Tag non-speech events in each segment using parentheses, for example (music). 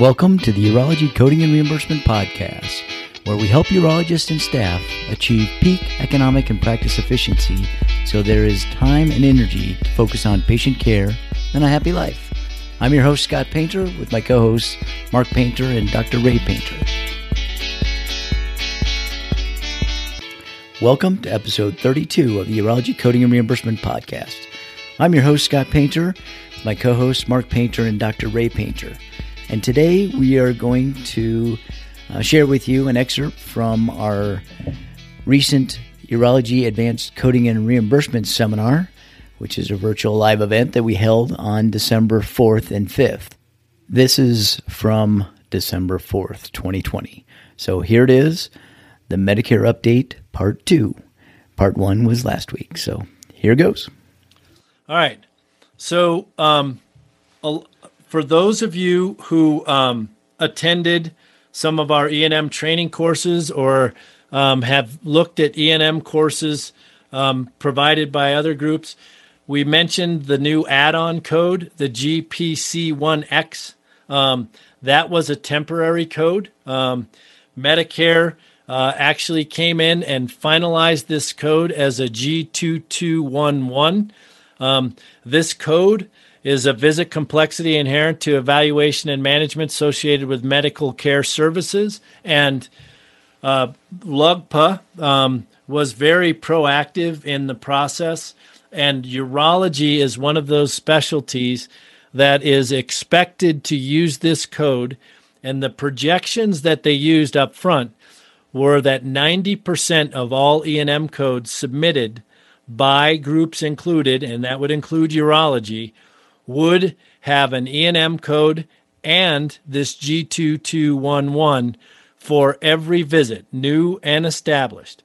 Welcome to the Urology Coding and Reimbursement Podcast, where we help urologists and staff achieve peak economic and practice efficiency so there is time and energy to focus on patient care and a happy life. I'm your host, Scott Painter, with my co hosts, Mark Painter and Dr. Ray Painter. Welcome to episode 32 of the Urology Coding and Reimbursement Podcast. I'm your host, Scott Painter, my co hosts, Mark Painter and Dr. Ray Painter. And today we are going to uh, share with you an excerpt from our recent Urology Advanced Coding and Reimbursement Seminar, which is a virtual live event that we held on December 4th and 5th. This is from December 4th, 2020. So here it is the Medicare Update Part 2. Part 1 was last week. So here goes. All right. So, um, for those of you who um, attended some of our E&M training courses or um, have looked at E&M courses um, provided by other groups, we mentioned the new add-on code, the GPC1X. Um, that was a temporary code. Um, Medicare uh, actually came in and finalized this code as a G2211. Um, this code is a visit complexity inherent to evaluation and management associated with medical care services. And uh, LUGPA um, was very proactive in the process. And urology is one of those specialties that is expected to use this code. And the projections that they used up front were that 90% of all E&M codes submitted by groups included, and that would include urology, would have an E&M code and this G2211 for every visit, new and established.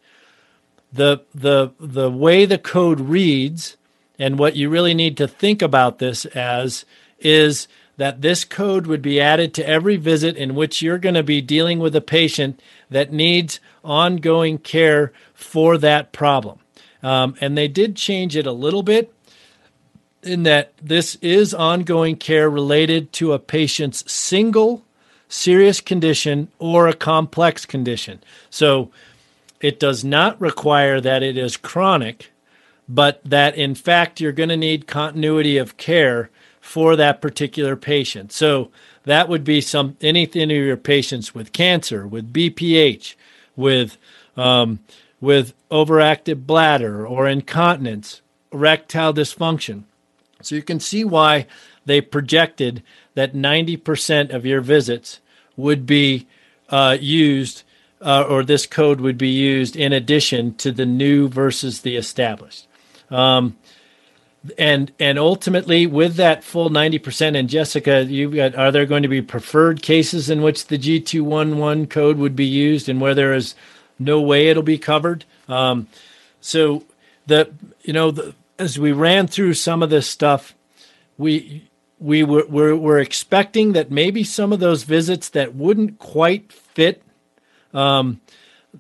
The, the, the way the code reads, and what you really need to think about this as, is that this code would be added to every visit in which you're going to be dealing with a patient that needs ongoing care for that problem. Um, and they did change it a little bit in that this is ongoing care related to a patient's single serious condition or a complex condition. So it does not require that it is chronic, but that in fact you're going to need continuity of care for that particular patient. So that would be some anything of your patients with cancer, with BPH, with um, with overactive bladder or incontinence, erectile dysfunction. So you can see why they projected that 90% of your visits would be uh, used, uh, or this code would be used in addition to the new versus the established. Um, and and ultimately, with that full 90%, and Jessica, you've got, are there going to be preferred cases in which the G211 code would be used and where there is no way it'll be covered? Um, so the you know the as we ran through some of this stuff, we we were, were, were expecting that maybe some of those visits that wouldn't quite fit um,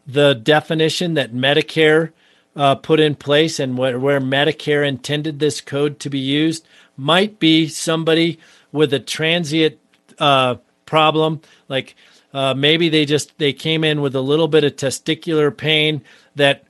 the definition that Medicare uh, put in place and where, where Medicare intended this code to be used might be somebody with a transient uh, problem, like uh, maybe they just they came in with a little bit of testicular pain that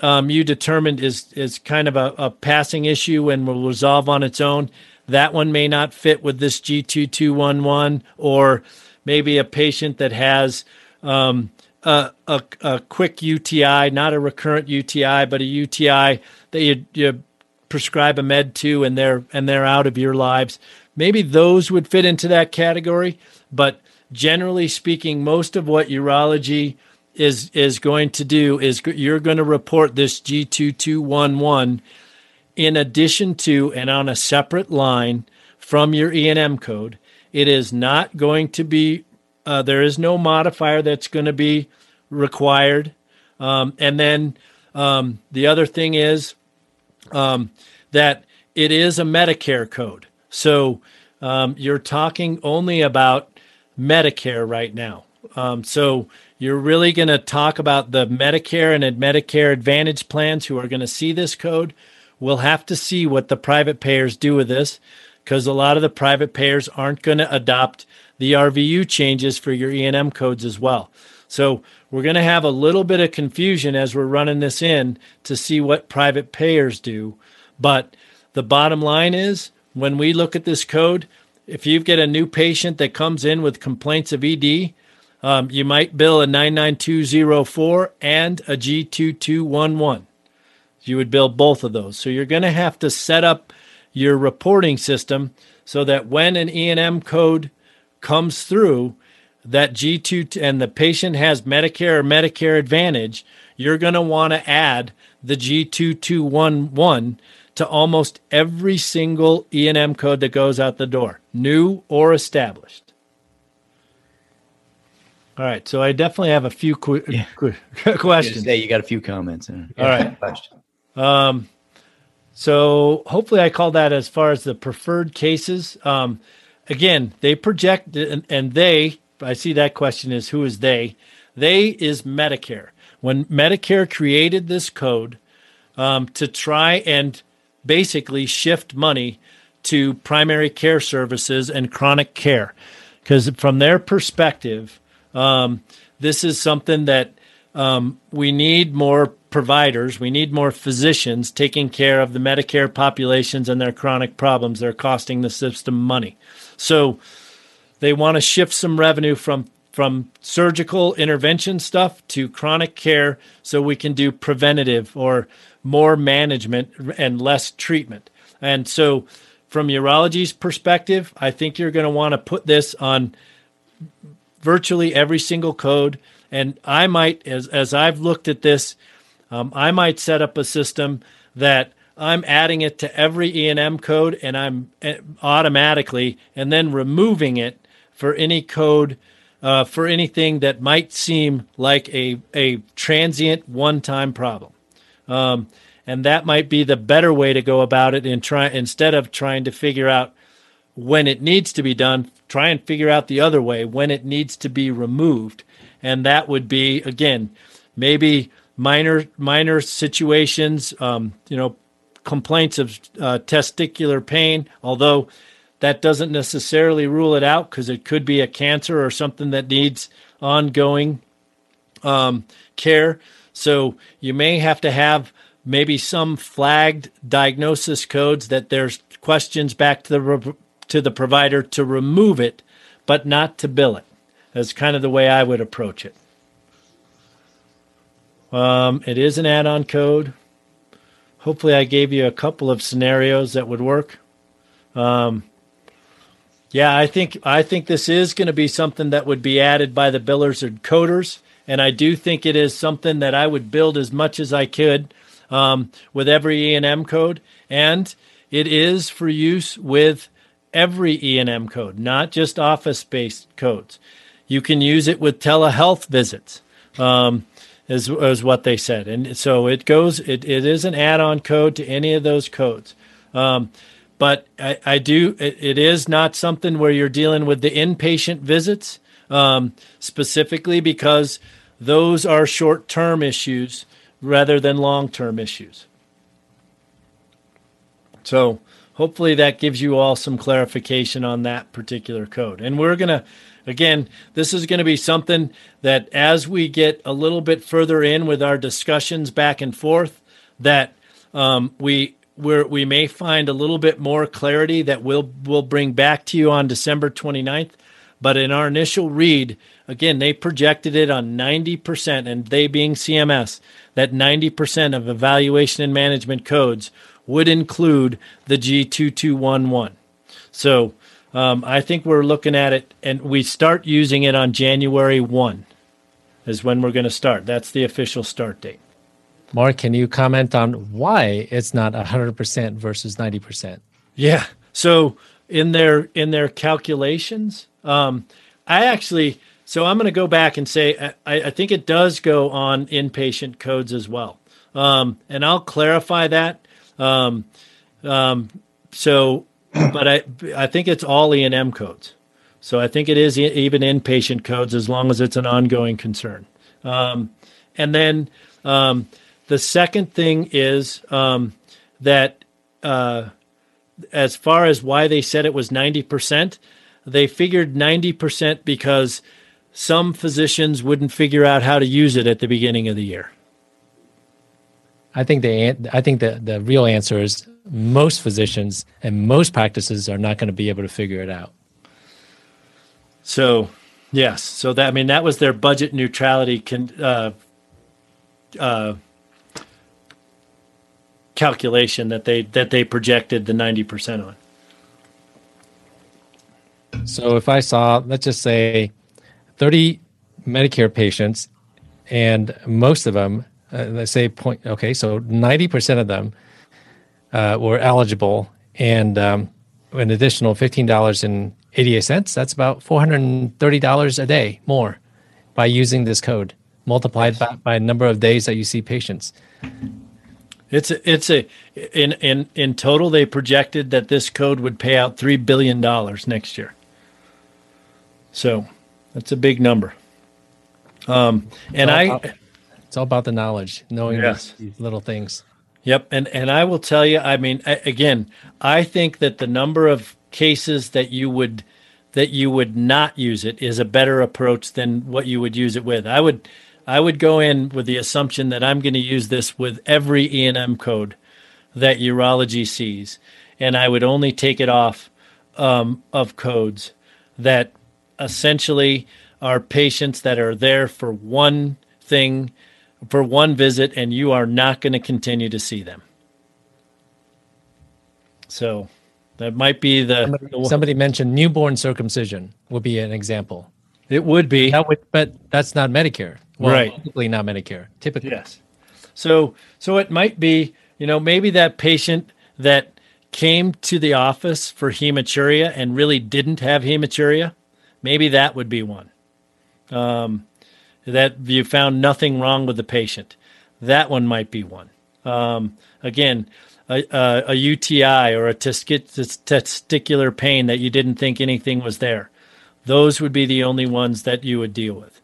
um, you determined is is kind of a, a, passing issue and will resolve on its own. That one may not fit with this G2211, or maybe a patient that has um, a, a, a, quick UTI, not a recurrent UTI, but a UTI that you, you prescribe a med to, and they're and they're out of your lives. Maybe those would fit into that category, but generally speaking, most of what urology is is going to do is you're going to report this G2211 in addition to and on a separate line from your E&M code. It is not going to be uh, there is no modifier that's going to be required. Um, and then um, the other thing is um, that it is a Medicare code. So um, you're talking only about Medicare right now. Um, so you're really going to talk about the Medicare and Medicare Advantage plans who are going to see this code. We'll have to see what the private payers do with this because a lot of the private payers aren't going to adopt the RVU changes for your E&M codes as well. So we're going to have a little bit of confusion as we're running this in to see what private payers do. But the bottom line is when we look at this code, if you get a new patient that comes in with complaints of ED, um, you might bill a 99204 and a G2211. You would bill both of those. So you're going to have to set up your reporting system so that when an E&M code comes through, that G2 and the patient has Medicare or Medicare Advantage, you're going to want to add the G2211 to almost every single E&M code that goes out the door, new or established. All right, so I definitely have a few qu- (laughs) yeah. qu- questions. Say you got a few comments. All right. Um, so hopefully I call that as far as the preferred cases. Um, again, they project and, and they. I see that question is who is they? They is Medicare. When Medicare created this code um, to try and basically shift money to primary care services and chronic care. Because from their perspective, um, this is something that um, we need more providers, we need more physicians taking care of the Medicare populations and their chronic problems. They're costing the system money. So they want to shift some revenue from from surgical intervention stuff to chronic care so we can do preventative or more management and less treatment. And so, from urology's perspective, I think you're going to want to put this on virtually every single code. And I might, as, as I've looked at this, um, I might set up a system that I'm adding it to every E&M code and I'm eh, automatically and then removing it for any code uh, for anything that might seem like a, a transient one time problem. Um, and that might be the better way to go about it in try instead of trying to figure out when it needs to be done try and figure out the other way when it needs to be removed. And that would be again maybe minor minor situations um, you know complaints of uh, testicular pain although that doesn't necessarily rule it out because it could be a cancer or something that needs ongoing um, care. So you may have to have maybe some flagged diagnosis codes that there's questions back to the to the provider to remove it, but not to bill it. That's kind of the way I would approach it. Um, it is an add-on code. Hopefully, I gave you a couple of scenarios that would work. Um, yeah, I think I think this is going to be something that would be added by the billers and coders, and I do think it is something that I would build as much as I could um, with every E&M code, and it is for use with every E&M code, not just office-based codes. You can use it with telehealth visits, um, is, is what they said, and so it goes. It, it is an add-on code to any of those codes. Um, but I, I do. It, it is not something where you're dealing with the inpatient visits um, specifically because those are short-term issues rather than long term issues. So, hopefully, that gives you all some clarification on that particular code. And we're going to, again, this is going to be something that as we get a little bit further in with our discussions back and forth, that um, we we we may find a little bit more clarity that we'll we'll bring back to you on December 29th. But in our initial read, again, they projected it on 90%, and they being CMS, that 90% of evaluation and management codes would include the G2211. So um, I think we're looking at it, and we start using it on January 1 is when we're going to start. That's the official start date. Mark, can you comment on why it's not 100% versus 90%? Yeah. So in their in their calculations, um, I actually, so I'm going to go back and say I, I, think it does go on inpatient codes as well, um, and I'll clarify that. Um, um, so, but I I think it's all E and M codes. So I think it is even inpatient codes as long as it's an ongoing concern. Um, and then um, the second thing is um, that uh, as far as why they said it was ninety percent they figured 90% because some physicians wouldn't figure out how to use it at the beginning of the year. I think the I think the the real answer is most physicians and most practices are not going to be able to figure it out. So, yes, so that I mean that was their budget neutrality can uh, uh, calculation that they that they projected the ninety percent on. So if I saw, let's just say, thirty Medicare patients, and most of them uh, let's say point okay so 90% of them uh, were eligible and um, an additional $15.88 that's about $430 a day more by using this code multiplied by, by number of days that you see patients. It's a, it's a in in in total they projected that this code would pay out 3 billion dollars next year. So that's a big number. Um, and I it's all about the knowledge, knowing these, little things. Yep, and and I will tell you, I mean, I, again, I think that the number of cases that you would that you would not use it is a better approach than what you would use it with. I would I would go in with the assumption that I'm going to use this with every E&M code that urology sees, and I would only take it off um, of codes that essentially are patients that are there for one thing for one visit and you are not going to continue to see them. So that might be the somebody, somebody, mentioned newborn circumcision would be an example. It would be. That would, but that's not Medicare. Well, right. Typically not Medicare. Typically. Yes. So so it might be, you know, maybe that patient that came to the office for hematuria and really didn't have hematuria, maybe that would be one. Um, that you found nothing wrong with the patient. That one might be one. Um, again, a, a, a, UTI or a testicular pain that you didn't think anything was there. Those would be the only ones that you would deal with.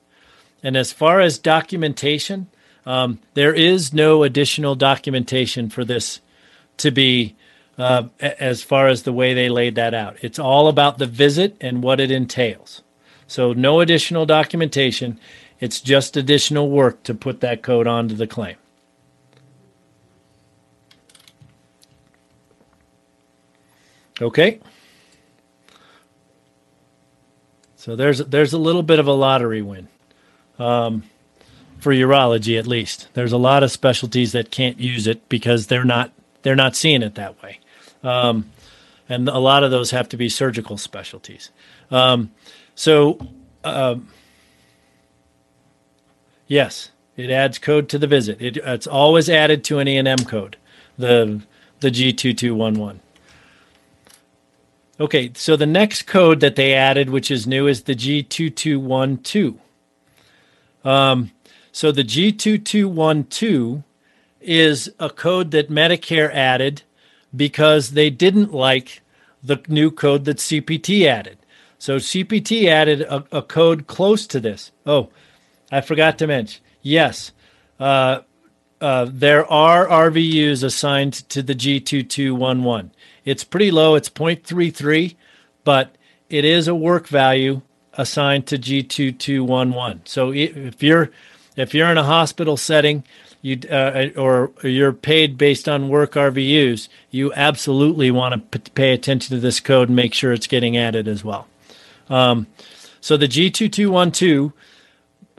And as far as documentation, um, there is no additional documentation for this to be uh, as far as the way they laid that out. It's all about the visit and what it entails. So, no additional documentation. It's just additional work to put that code onto the claim. Okay. So there's there's a little bit of a lottery win um, for urology at least. There's a lot of specialties that can't use it because they're not they're not seeing it that way, um, and a lot of those have to be surgical specialties. Um, so um, Yes, it adds code to the visit. It, it's always added to an E&M code, the the G2211. Okay, so the next code that they added, which is new, is the G2212. Um, so the G2212 is a code that Medicare added because they didn't like the new code that CPT added. So CPT added a, a code close to this. Oh, I forgot to mention. Yes, uh, uh, there are RVUs assigned to the G2211. It's pretty low. It's 0.33, but it is a work value assigned to G2211. So if you're if you're in a hospital setting, you uh, or you're paid based on work RVUs, you absolutely want to p- pay attention to this code and make sure it's getting added as well. Um, so the G2212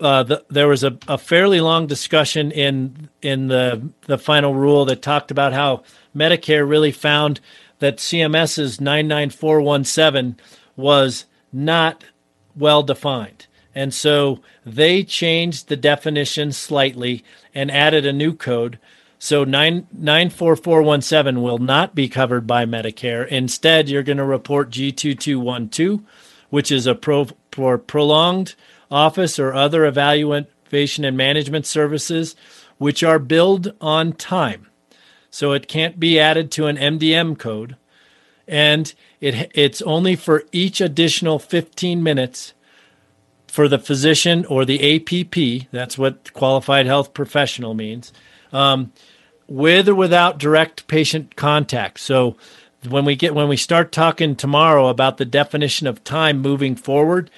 uh, the, there was a, a fairly long discussion in in the the final rule that talked about how Medicare really found that CMS's 99417 was not well defined. And so they changed the definition slightly and added a new code. So 9, 94417 will not be covered by Medicare. Instead, you're going to report G2212, which is a pro, prolonged office or other evaluation and management services which are billed on time. So it can't be added to an MDM code. And it, it's only for each additional 15 minutes for the physician or the APP. That's what qualified health professional means. Um, with or without direct patient contact. So when we get when we start talking tomorrow about the definition of time moving forward,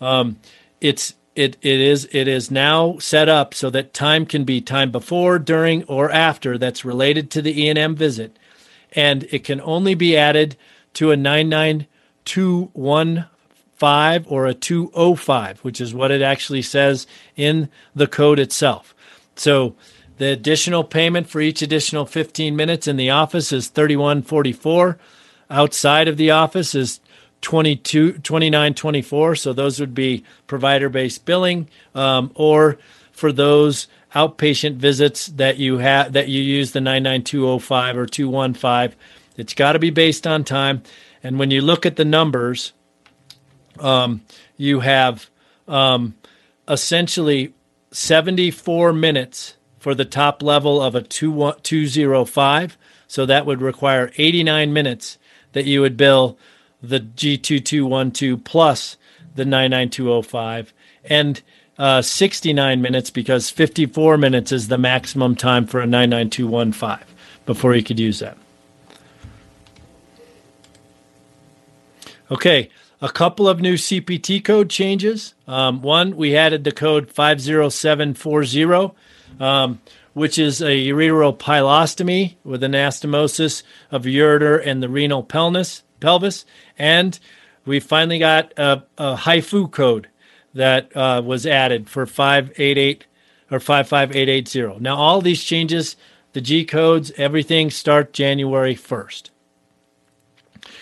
um, it's it it is it is now set up so that time can be time before, during, or after that's related to the E and M visit, and it can only be added to a nine nine two one five or a two oh five, which is what it actually says in the code itself. So the additional payment for each additional 15 minutes in the office is 3144. Outside of the office is 22 2924 so those would be provider based billing um, or for those outpatient visits that you have that you use the 99205 or 215 it's got to be based on time and when you look at the numbers um, you have um, essentially 74 minutes for the top level of a 205. So that would require 89 minutes that you would bill the G2212 plus the 99205 and uh, 69 minutes because 54 minutes is the maximum time for a 99215 before you could use that. Okay, a couple of new CPT code changes. Um, one, we added the code 50740 um, which is a ureteropyelostomy with anastomosis of ureter and the renal pelvis. pelvis. And we finally got a, a HIFU code that uh, was added for 588 or 55880. Now, all these changes, the G codes, everything start January 1st.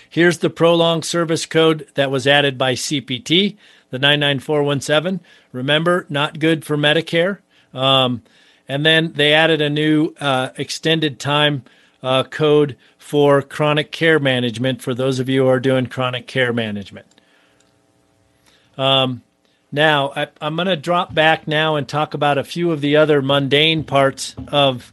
Here's the prolonged service code that was added by CPT, the 99417. Remember, not good for Medicare. Um, and then they added a new uh, extended time uh, code for chronic care management for those of you who are doing chronic care management. Um, now, I, am going to drop back now and talk about a few of the other mundane parts of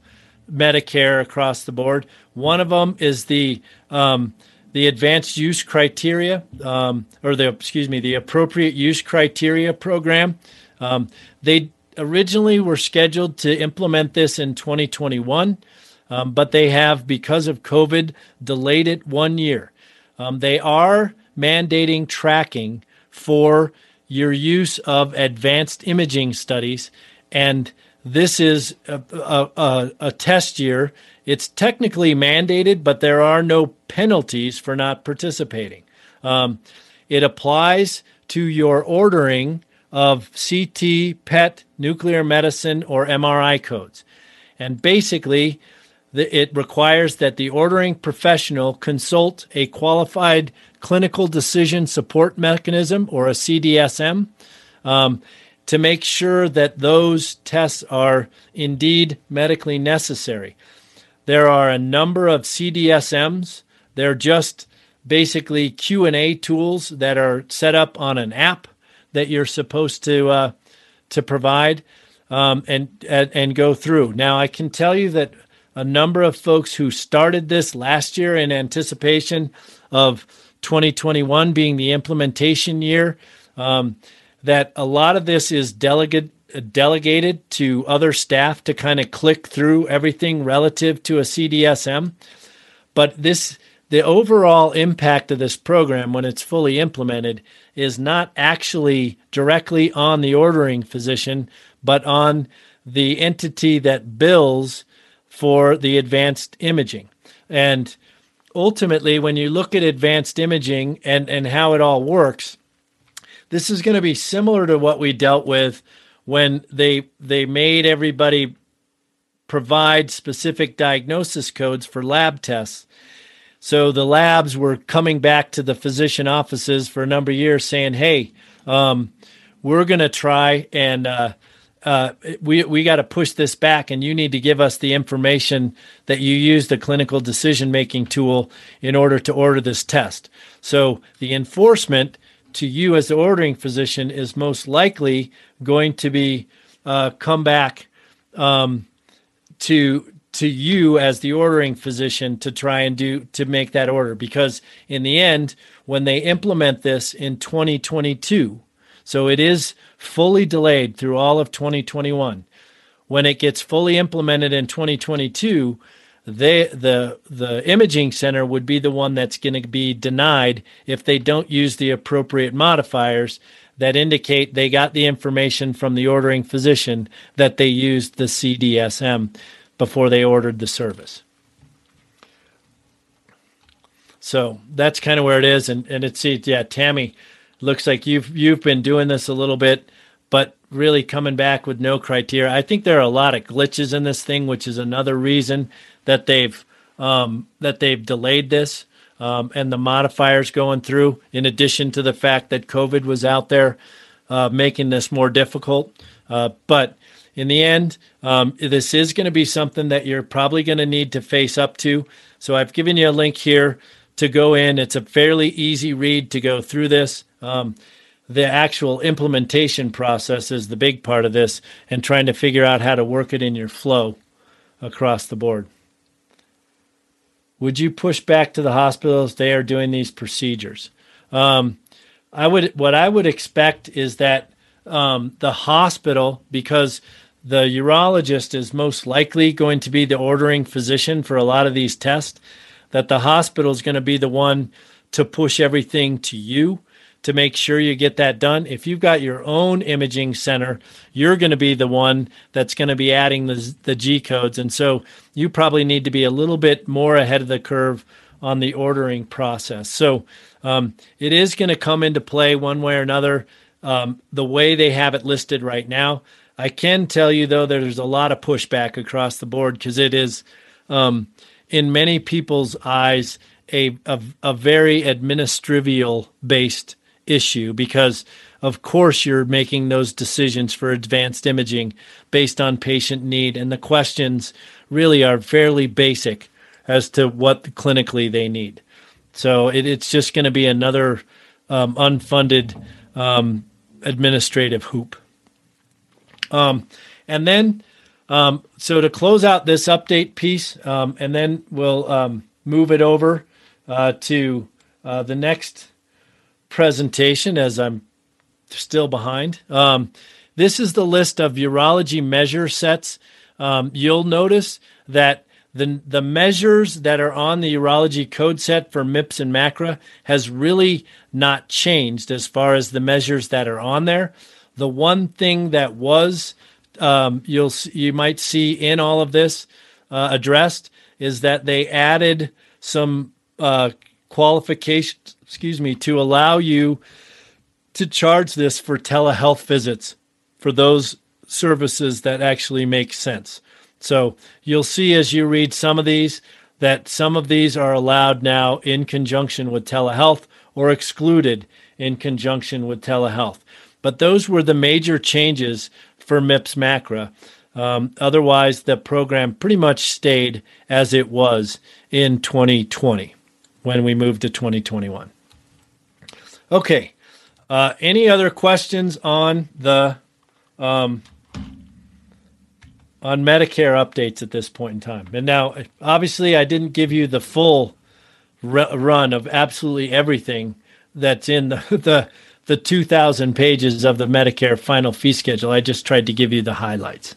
Medicare across the board. One of them is the um, the advanced use criteria, um, or the excuse me, the appropriate use criteria program. Um, they originally were scheduled to implement this in 2021, um, but they have, because of COVID, delayed it one year. Um, they are mandating tracking for your use of advanced imaging studies, and this is a, a, a, test year. It's technically mandated, but there are no penalties for not participating. Um, it applies to your ordering of CT, PET, nuclear medicine, or MRI codes. And basically, it requires that the ordering professional consult a qualified clinical decision support mechanism, or a CDSM, um, to make sure that those tests are indeed medically necessary. There are a number of CDSMs. They're just basically Q&A tools that are set up on an app that you're supposed to uh, to provide um, and and go through. Now, I can tell you that a number of folks who started this last year in anticipation of 2021 being the implementation year, um, that a lot of this is delegate delegated to other staff to kind of click through everything relative to a CDSM. But this the overall impact of this program when it's fully implemented is not actually directly on the ordering physician, but on the entity that bills for the advanced imaging. And ultimately, when you look at advanced imaging and, and how it all works, this is going to be similar to what we dealt with when they they made everybody provide specific diagnosis codes for lab tests so the labs were coming back to the physician offices for a number of years saying, hey, um, we're going to try and uh, uh, we, we got to push this back, and you need to give us the information that you use the clinical decision making tool in order to order this test. So the enforcement to you as the ordering physician is most likely going to be uh, come back um, to to you as the ordering physician to try and do to make that order because in the end when they implement this in 2022 so it is fully delayed through all of 2021 when it gets fully implemented in 2022 they the the imaging center would be the one that's going to be denied if they don't use the appropriate modifiers that indicate they got the information from the ordering physician that they used the CDSM before they ordered the service. So that's kind of where it is, and and it's yeah, Tammy, looks like you've you've been doing this a little bit, but really coming back with no criteria. I think there are a lot of glitches in this thing, which is another reason that they've um, that they've delayed this um, and the modifiers going through. In addition to the fact that COVID was out there uh, making this more difficult, uh, but in the end, um, this is going to be something that you're probably going to need to face up to. So I've given you a link here to go in. It's a fairly easy read to go through this. Um, the actual implementation process is the big part of this and trying to figure out how to work it in your flow across the board. Would you push back to the hospitals they are doing these procedures? Um, I would. What I would expect is that um, the hospital, because the urologist is most likely going to be the ordering physician for a lot of these tests, that the hospital is going to be the one to push everything to you to make sure you get that done. If you've got your own imaging center, you're going to be the one that's going to be adding the, the G codes. And so you probably need to be a little bit more ahead of the curve on the ordering process. So um, it is going to come into play one way or another. Um, the way they have it listed right now, I can tell you though, there's a lot of pushback across the board because it is, um, in many people's eyes, a, a, a very administrivial based issue because of course you're making those decisions for advanced imaging based on patient need and the questions really are fairly basic as to what clinically they need. So it, it's just going to be another um, unfunded um, administrative hoop. Um, and then um, so to close out this update piece um, and then we'll um, move it over uh, to uh, the next presentation as I'm still behind. Um, this is the list of urology measure sets. Um, you'll notice that the the measures that are on the urology code set for MIPS and MACRA has really not changed as far as the measures that are on there. The one thing that was um, you'll you might see in all of this uh, addressed is that they added some uh, qualifications excuse me, to allow you to charge this for telehealth visits for those services that actually make sense. So you'll see as you read some of these that some of these are allowed now in conjunction with telehealth or excluded in conjunction with telehealth. But those were the major changes for MIPS MACRA. Um, otherwise, the program pretty much stayed as it was in 2020 when we moved to 2021. Okay. Uh, any other questions on the um, on Medicare updates at this point in time? And now, obviously, I didn't give you the full run of absolutely everything that's in the, (laughs) the the 2,000 pages of the Medicare final fee schedule. I just tried to give you the highlights.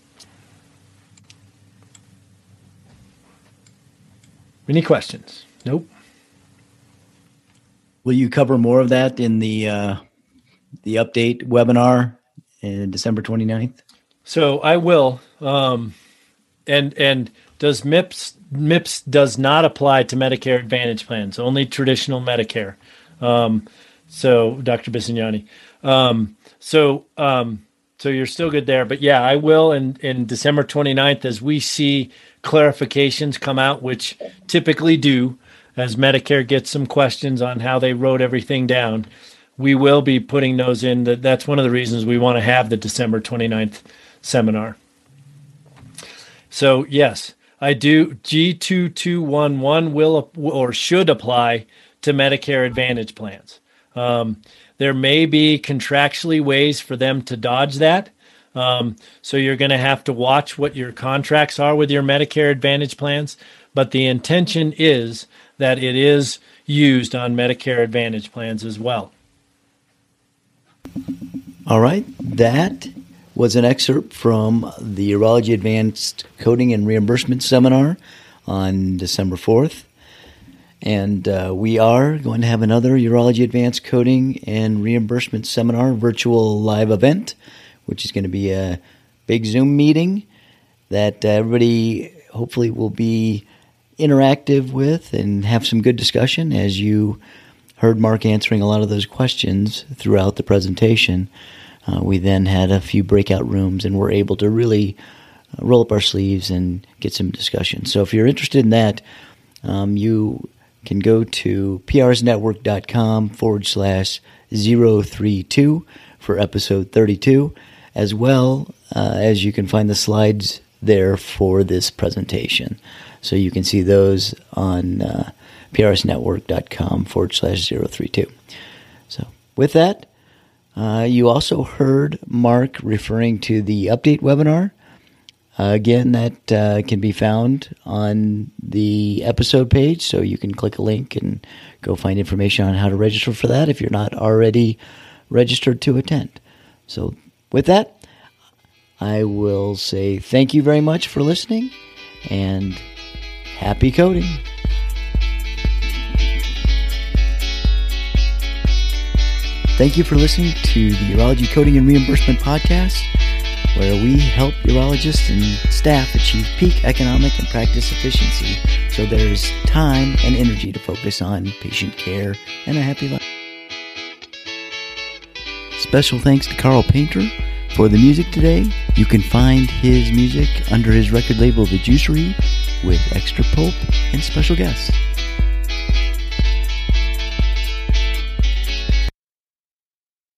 Any questions? Nope. Will you cover more of that in the uh, the update webinar in December 29th? So I will. Um, and and does MIPS MIPS does not apply to Medicare Advantage plans, only traditional Medicare. Um, so Dr. Bisignani. Um, so um, so you're still good there, but yeah, I will in in December 29th as we see clarifications come out, which typically do as Medicare gets some questions on how they wrote everything down, we will be putting those in. That that's one of the reasons we want to have the December 29th seminar. So yes, I do. G2211 will or should apply to Medicare Advantage plans. Um, there may be contractually ways for them to dodge that. Um, so you're going to have to watch what your contracts are with your Medicare Advantage plans. But the intention is that it is used on Medicare Advantage plans as well. All right. That was an excerpt from the Urology Advanced Coding and Reimbursement Seminar on December 4th. And uh, we are going to have another Urology Advanced Coding and Reimbursement Seminar virtual live event, which is going to be a big Zoom meeting that uh, everybody hopefully will be interactive with and have some good discussion as you heard Mark answering a lot of those questions throughout the presentation. Uh, we then had a few breakout rooms and were able to really uh, roll up our sleeves and get some discussion. So if you're interested in that, um, you can go to prsnetwork.com forward slash 032 for episode 32, as well uh, as you can find the slides there for this presentation. So you can see those on uh, prsnetwork.com forward slash 032. So with that, uh, you also heard Mark referring to the update webinar. Uh, again, that uh, can be found on the episode page, so you can click a link and go find information on how to register for that if you're not already registered to attend. So, with that, I will say thank you very much for listening and happy coding. Thank you for listening to the Urology Coding and Reimbursement Podcast, where we help urologists and staff achieve peak economic and practice efficiency so there is time and energy to focus on patient care and a happy life. Special thanks to Carl Painter for the music today. You can find his music under his record label, The Juicery, with extra pulp and special guests.